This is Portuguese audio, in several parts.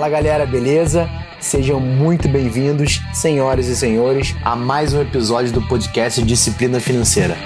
Fala galera, beleza? Sejam muito bem-vindos, senhoras e senhores, a mais um episódio do podcast Disciplina Financeira.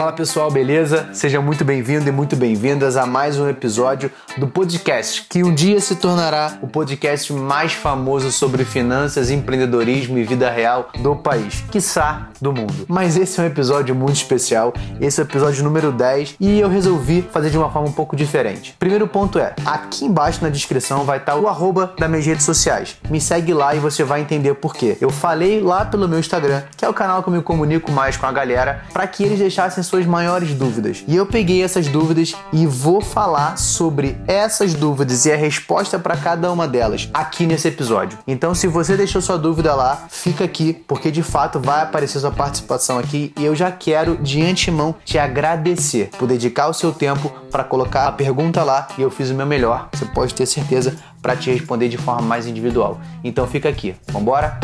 Fala pessoal, beleza? Seja muito bem-vindo e muito bem-vindas a mais um episódio do podcast que um dia se tornará o podcast mais famoso sobre finanças, empreendedorismo e vida real do país, quiçá do mundo. Mas esse é um episódio muito especial, esse é o episódio número 10 e eu resolvi fazer de uma forma um pouco diferente. Primeiro ponto é, aqui embaixo na descrição vai estar o arroba das minhas redes sociais. Me segue lá e você vai entender por quê. Eu falei lá pelo meu Instagram, que é o canal que eu me comunico mais com a galera, para que eles deixassem suas maiores dúvidas. E eu peguei essas dúvidas e vou falar sobre essas dúvidas e a resposta para cada uma delas aqui nesse episódio. Então, se você deixou sua dúvida lá, fica aqui, porque de fato vai aparecer sua participação aqui e eu já quero de antemão te agradecer por dedicar o seu tempo para colocar a pergunta lá e eu fiz o meu melhor. Você pode ter certeza para te responder de forma mais individual. Então fica aqui. Vambora?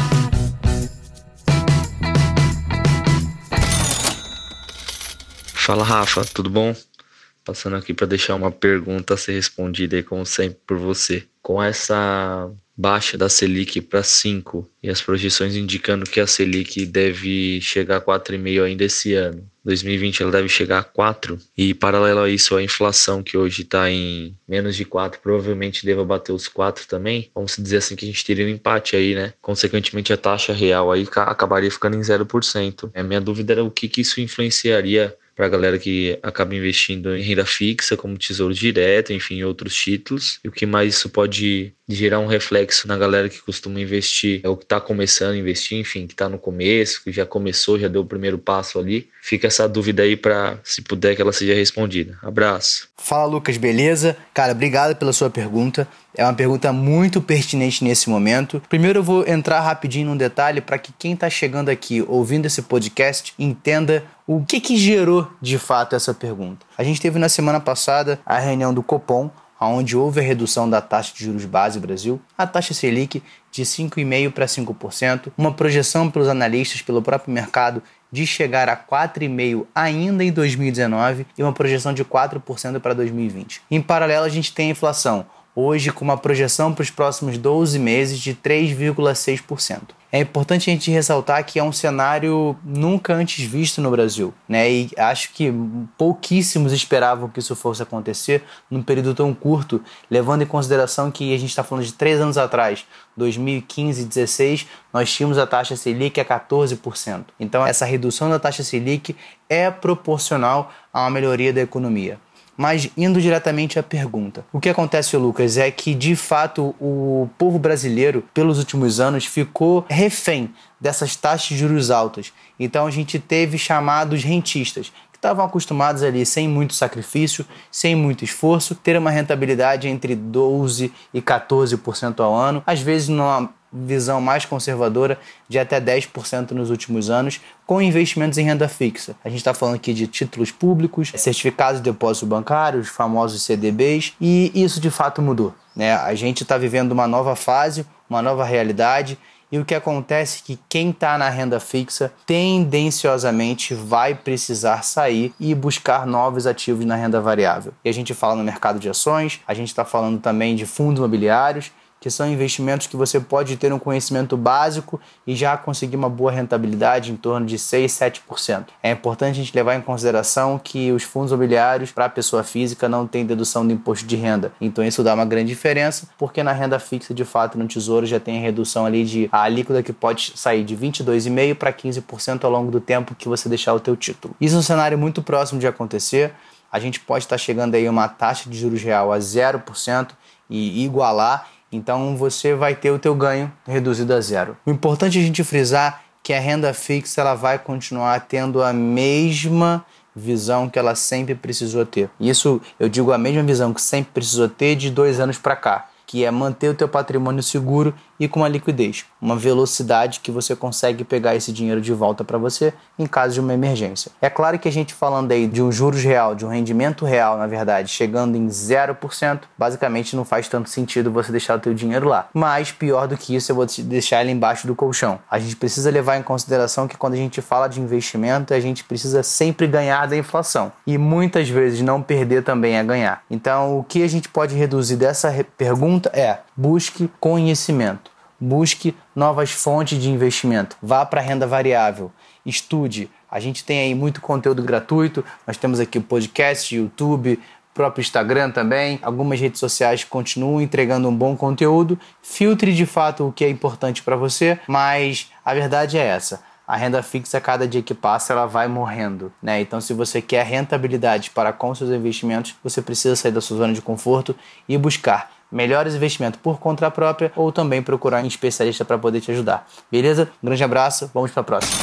Fala Rafa, tudo bom? Passando aqui para deixar uma pergunta a ser respondida aí, como sempre, por você. Com essa baixa da Selic para 5 e as projeções indicando que a Selic deve chegar a 4,5 ainda esse ano. 2020 ela deve chegar a 4 e paralelo a isso a inflação que hoje está em menos de 4 provavelmente deva bater os 4 também. Vamos dizer assim que a gente teria um empate aí, né? Consequentemente a taxa real aí acabaria ficando em 0%. A minha dúvida era o que, que isso influenciaria para a galera que acaba investindo em renda fixa, como tesouro direto, enfim, outros títulos. E o que mais isso pode gerar um reflexo na galera que costuma investir, é o que está começando a investir, enfim, que está no começo, que já começou, já deu o primeiro passo ali. Fica essa dúvida aí para, se puder, que ela seja respondida. Abraço. Fala Lucas, beleza? Cara, obrigado pela sua pergunta. É uma pergunta muito pertinente nesse momento. Primeiro eu vou entrar rapidinho num detalhe para que quem está chegando aqui ouvindo esse podcast entenda o que, que gerou de fato essa pergunta. A gente teve na semana passada a reunião do Copom, onde houve a redução da taxa de juros base Brasil, a taxa Selic de 5,5% para 5%, uma projeção pelos analistas, pelo próprio mercado, de chegar a 4,5% ainda em 2019 e uma projeção de 4% para 2020. Em paralelo, a gente tem a inflação, hoje com uma projeção para os próximos 12 meses de 3,6%. É importante a gente ressaltar que é um cenário nunca antes visto no Brasil, né? E acho que pouquíssimos esperavam que isso fosse acontecer num período tão curto, levando em consideração que a gente está falando de três anos atrás, 2015 e 2016, nós tínhamos a taxa Selic a 14%. Então, essa redução da taxa Selic é proporcional a uma melhoria da economia. Mas indo diretamente à pergunta, o que acontece, Lucas, é que de fato o povo brasileiro, pelos últimos anos, ficou refém dessas taxas de juros altas. Então a gente teve chamados rentistas, que estavam acostumados ali sem muito sacrifício, sem muito esforço, ter uma rentabilidade entre 12 e 14% ao ano, às vezes numa visão mais conservadora de até 10% nos últimos anos, com investimentos em renda fixa. A gente está falando aqui de títulos públicos, certificados de depósito bancário, os famosos CDBs, e isso de fato mudou. Né? A gente está vivendo uma nova fase, uma nova realidade. E o que acontece é que quem está na renda fixa tendenciosamente vai precisar sair e buscar novos ativos na renda variável. E a gente fala no mercado de ações, a gente está falando também de fundos imobiliários que são investimentos que você pode ter um conhecimento básico e já conseguir uma boa rentabilidade em torno de 6, 7%. É importante a gente levar em consideração que os fundos imobiliários para a pessoa física não tem dedução do imposto de renda. Então isso dá uma grande diferença, porque na renda fixa, de fato, no Tesouro já tem a redução ali de a alíquota que pode sair de 22,5 para 15% ao longo do tempo que você deixar o teu título. Isso é um cenário muito próximo de acontecer. A gente pode estar chegando aí uma taxa de juros real a 0% e igualar então você vai ter o teu ganho reduzido a zero. O importante é a gente frisar que a renda fixa ela vai continuar tendo a mesma visão que ela sempre precisou ter. Isso eu digo a mesma visão que sempre precisou ter de dois anos para cá, que é manter o teu patrimônio seguro e com uma liquidez, uma velocidade que você consegue pegar esse dinheiro de volta para você em caso de uma emergência. É claro que a gente falando aí de um juros real, de um rendimento real, na verdade, chegando em 0%, basicamente não faz tanto sentido você deixar o teu dinheiro lá. Mas pior do que isso, eu vou deixar ele embaixo do colchão. A gente precisa levar em consideração que quando a gente fala de investimento, a gente precisa sempre ganhar da inflação e muitas vezes não perder também é ganhar. Então, o que a gente pode reduzir dessa pergunta é busque conhecimento. Busque novas fontes de investimento. Vá para a renda variável. Estude. A gente tem aí muito conteúdo gratuito. Nós temos aqui o podcast, YouTube, próprio Instagram também. Algumas redes sociais continuam entregando um bom conteúdo. Filtre de fato o que é importante para você, mas a verdade é essa. A renda fixa, cada dia que passa, ela vai morrendo, né? Então, se você quer rentabilidade para com seus investimentos, você precisa sair da sua zona de conforto e buscar melhores investimentos por conta própria ou também procurar um especialista para poder te ajudar. Beleza? Um grande abraço, vamos para a próxima.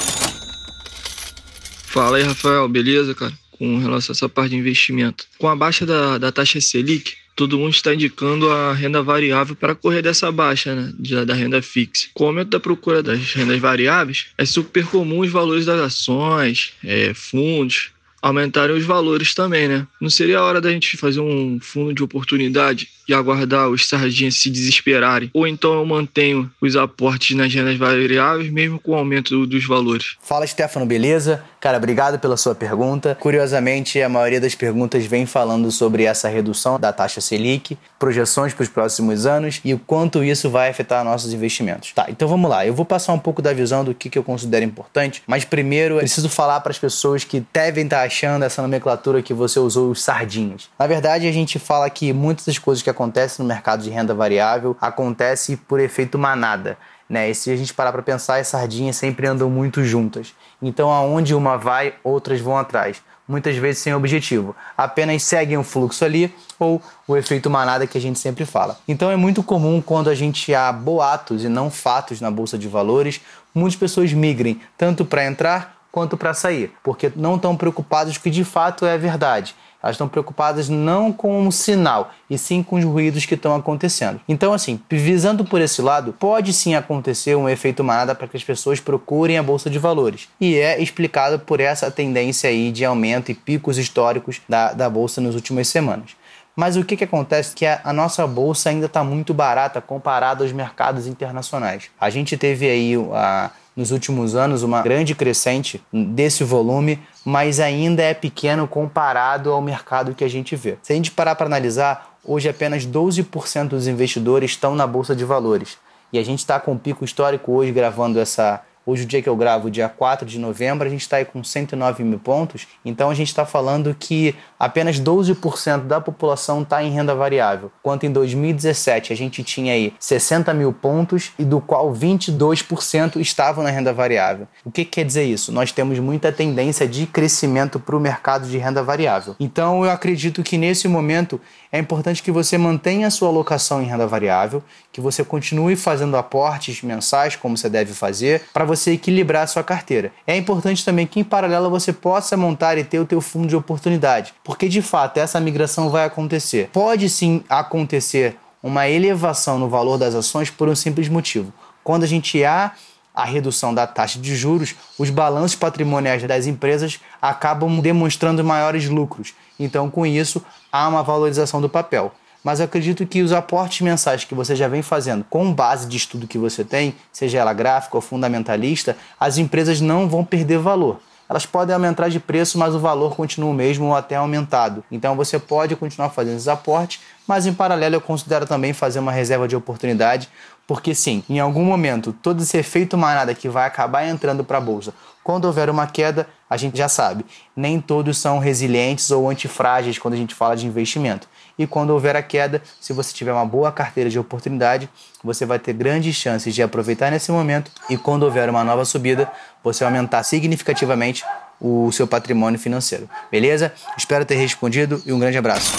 Fala aí, Rafael, beleza, cara? Com relação a essa parte de investimento. Com a baixa da, da taxa Selic, todo mundo está indicando a renda variável para correr dessa baixa né, da renda fixa. Com o aumento da procura das rendas variáveis, é super comum os valores das ações, é, fundos, aumentarem os valores também, né? Não seria a hora da gente fazer um fundo de oportunidade e aguardar os sardinhas se desesperarem? Ou então eu mantenho os aportes nas rendas variáveis, mesmo com o aumento dos valores? Fala, Stefano, beleza? Cara, obrigado pela sua pergunta. Curiosamente, a maioria das perguntas vem falando sobre essa redução da taxa Selic, projeções para os próximos anos e o quanto isso vai afetar nossos investimentos. Tá, então vamos lá. Eu vou passar um pouco da visão do que, que eu considero importante, mas primeiro preciso falar para as pessoas que devem estar achando essa nomenclatura que você usou, os sardinhas. Na verdade, a gente fala que muitas das coisas que acontecem no mercado de renda variável acontece por efeito manada. Né? E se a gente parar para pensar, as sardinhas sempre andam muito juntas. Então, aonde uma vai, outras vão atrás. Muitas vezes sem objetivo, apenas seguem o fluxo ali ou o efeito manada que a gente sempre fala. Então é muito comum quando a gente há boatos e não fatos na bolsa de valores, muitas pessoas migrem tanto para entrar quanto para sair, porque não estão preocupados com o que de fato é verdade. Elas estão preocupadas não com um sinal, e sim com os ruídos que estão acontecendo. Então, assim, visando por esse lado, pode sim acontecer um efeito manada para que as pessoas procurem a bolsa de valores. E é explicado por essa tendência aí de aumento e picos históricos da, da bolsa nas últimas semanas. Mas o que, que acontece? Que a, a nossa bolsa ainda está muito barata comparada aos mercados internacionais. A gente teve aí a nos últimos anos uma grande crescente desse volume, mas ainda é pequeno comparado ao mercado que a gente vê. Se a gente parar para analisar, hoje apenas 12% dos investidores estão na bolsa de valores. E a gente está com um pico histórico hoje gravando essa Hoje, o dia que eu gravo, dia 4 de novembro, a gente está aí com 109 mil pontos. Então, a gente está falando que apenas 12% da população está em renda variável. Quanto em 2017 a gente tinha aí 60 mil pontos e do qual 22% estavam na renda variável. O que, que quer dizer isso? Nós temos muita tendência de crescimento para o mercado de renda variável. Então, eu acredito que nesse momento é importante que você mantenha a sua alocação em renda variável, que você continue fazendo aportes mensais, como você deve fazer, para você equilibrar a sua carteira. É importante também que em paralelo você possa montar e ter o teu fundo de oportunidade, porque de fato essa migração vai acontecer. Pode sim acontecer uma elevação no valor das ações por um simples motivo. Quando a gente há a redução da taxa de juros, os balanços patrimoniais das empresas acabam demonstrando maiores lucros. Então, com isso, há uma valorização do papel mas eu acredito que os aportes mensais que você já vem fazendo com base de estudo que você tem, seja ela gráfica ou fundamentalista, as empresas não vão perder valor. Elas podem aumentar de preço, mas o valor continua o mesmo ou até aumentado. Então você pode continuar fazendo esses aportes, mas em paralelo eu considero também fazer uma reserva de oportunidade, porque sim, em algum momento todo esse efeito manada que vai acabar entrando para a bolsa, quando houver uma queda, a gente já sabe, nem todos são resilientes ou antifrágeis quando a gente fala de investimento e quando houver a queda, se você tiver uma boa carteira de oportunidade, você vai ter grandes chances de aproveitar nesse momento e quando houver uma nova subida, você aumentar significativamente o seu patrimônio financeiro. Beleza? Espero ter respondido e um grande abraço.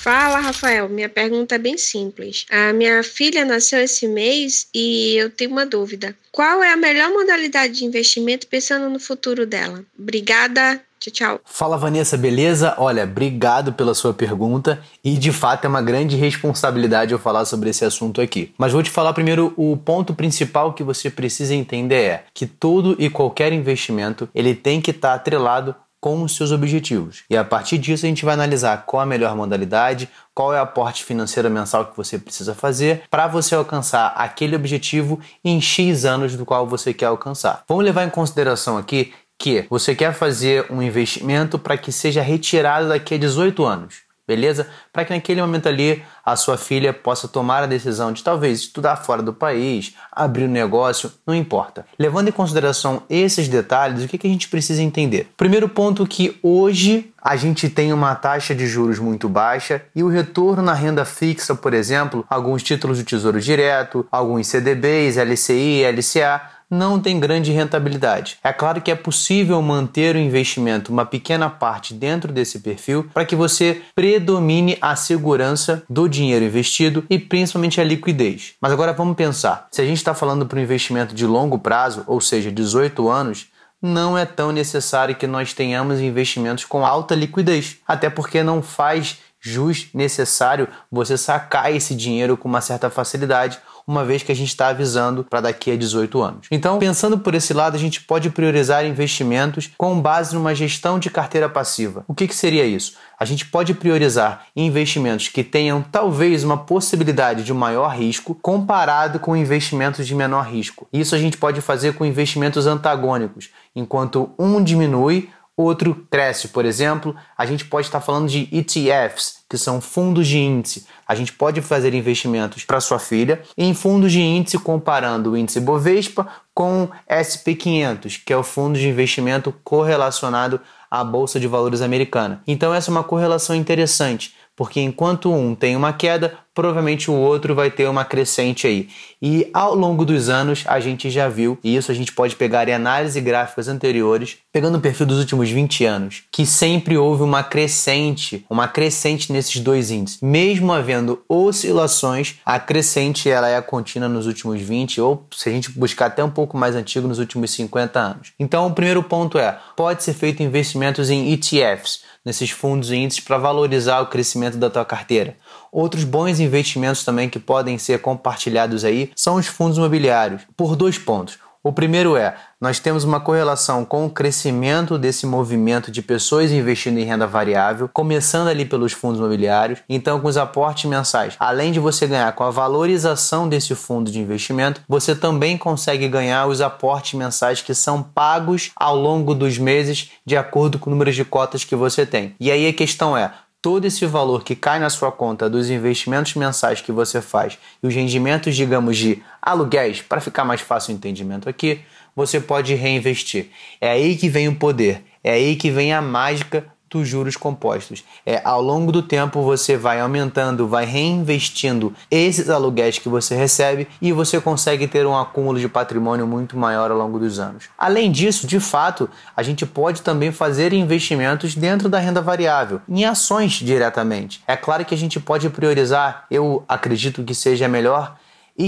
Fala, Rafael. Minha pergunta é bem simples. A minha filha nasceu esse mês e eu tenho uma dúvida. Qual é a melhor modalidade de investimento pensando no futuro dela? Obrigada Tchau, tchau. Fala Vanessa, beleza? Olha, obrigado pela sua pergunta e de fato é uma grande responsabilidade eu falar sobre esse assunto aqui. Mas vou te falar primeiro o ponto principal que você precisa entender é que todo e qualquer investimento ele tem que estar tá atrelado com os seus objetivos. E a partir disso a gente vai analisar qual a melhor modalidade, qual é o aporte financeiro mensal que você precisa fazer para você alcançar aquele objetivo em X anos do qual você quer alcançar. Vamos levar em consideração aqui que você quer fazer um investimento para que seja retirado daqui a 18 anos beleza? Para que naquele momento ali a sua filha possa tomar a decisão de talvez estudar fora do país, abrir um negócio, não importa. Levando em consideração esses detalhes, o que, que a gente precisa entender? Primeiro ponto que hoje a gente tem uma taxa de juros muito baixa e o retorno na renda fixa, por exemplo, alguns títulos do Tesouro Direto, alguns CDBs, LCI, LCA, não tem grande rentabilidade. É claro que é possível manter o investimento, uma pequena parte dentro desse perfil, para que você predomine a segurança do dinheiro investido e principalmente a liquidez. Mas agora vamos pensar: se a gente está falando para um investimento de longo prazo, ou seja, 18 anos, não é tão necessário que nós tenhamos investimentos com alta liquidez, até porque não faz jus necessário você sacar esse dinheiro com uma certa facilidade uma vez que a gente está avisando para daqui a 18 anos. Então, pensando por esse lado, a gente pode priorizar investimentos com base numa gestão de carteira passiva. O que, que seria isso? A gente pode priorizar investimentos que tenham talvez uma possibilidade de maior risco comparado com investimentos de menor risco. Isso a gente pode fazer com investimentos antagônicos. Enquanto um diminui, outro cresce. Por exemplo, a gente pode estar falando de ETFs, que são fundos de índice. A gente pode fazer investimentos para sua filha em fundos de índice comparando o índice Bovespa com SP500, que é o fundo de investimento correlacionado à bolsa de valores americana. Então essa é uma correlação interessante porque enquanto um tem uma queda, provavelmente o outro vai ter uma crescente aí. E ao longo dos anos a gente já viu, e isso a gente pode pegar em análise gráficas anteriores, pegando o perfil dos últimos 20 anos, que sempre houve uma crescente, uma crescente nesses dois índices. Mesmo havendo oscilações, a crescente ela é contínua nos últimos 20 ou se a gente buscar até um pouco mais antigo nos últimos 50 anos. Então o primeiro ponto é, pode ser feito investimentos em ETFs, nesses fundos e índices para valorizar o crescimento da tua carteira. Outros bons investimentos também que podem ser compartilhados aí são os fundos imobiliários, por dois pontos. O primeiro é, nós temos uma correlação com o crescimento desse movimento de pessoas investindo em renda variável, começando ali pelos fundos imobiliários. Então, com os aportes mensais, além de você ganhar com a valorização desse fundo de investimento, você também consegue ganhar os aportes mensais que são pagos ao longo dos meses, de acordo com o número de cotas que você tem. E aí a questão é, todo esse valor que cai na sua conta dos investimentos mensais que você faz e os rendimentos, digamos, de aluguéis, para ficar mais fácil o entendimento aqui, você pode reinvestir. É aí que vem o poder, é aí que vem a mágica dos juros compostos. É ao longo do tempo você vai aumentando, vai reinvestindo esses aluguéis que você recebe e você consegue ter um acúmulo de patrimônio muito maior ao longo dos anos. Além disso, de fato, a gente pode também fazer investimentos dentro da renda variável, em ações diretamente. É claro que a gente pode priorizar, eu acredito que seja melhor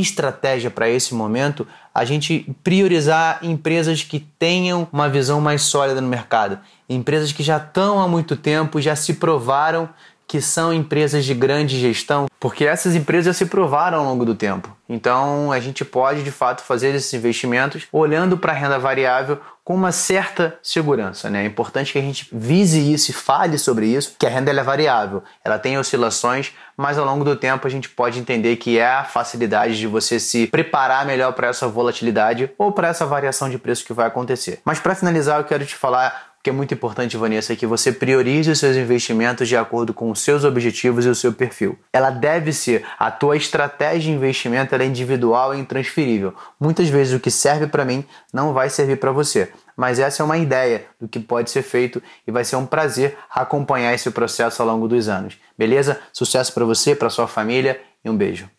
estratégia para esse momento a gente priorizar empresas que tenham uma visão mais sólida no mercado, empresas que já estão há muito tempo, já se provaram que são empresas de grande gestão, porque essas empresas se provaram ao longo do tempo. Então a gente pode de fato fazer esses investimentos olhando para a renda variável com uma certa segurança. Né? É importante que a gente vise isso e fale sobre isso, que a renda é variável, ela tem oscilações, mas ao longo do tempo a gente pode entender que é a facilidade de você se preparar melhor para essa volatilidade ou para essa variação de preço que vai acontecer. Mas para finalizar, eu quero te falar que é muito importante, Vanessa, é que você priorize os seus investimentos de acordo com os seus objetivos e o seu perfil. Ela deve ser a tua estratégia de investimento, ela é individual e intransferível. Muitas vezes o que serve para mim não vai servir para você. Mas essa é uma ideia do que pode ser feito e vai ser um prazer acompanhar esse processo ao longo dos anos. Beleza? Sucesso para você, para sua família e um beijo.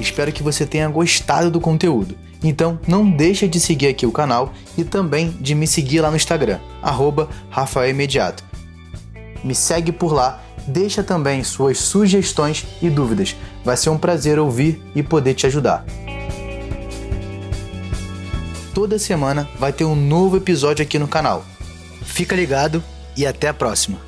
Espero que você tenha gostado do conteúdo. Então não deixa de seguir aqui o canal e também de me seguir lá no Instagram, arroba Rafael Imediato. Me segue por lá, deixa também suas sugestões e dúvidas. Vai ser um prazer ouvir e poder te ajudar. toda semana vai ter um novo episódio aqui no canal. Fica ligado e até a próxima.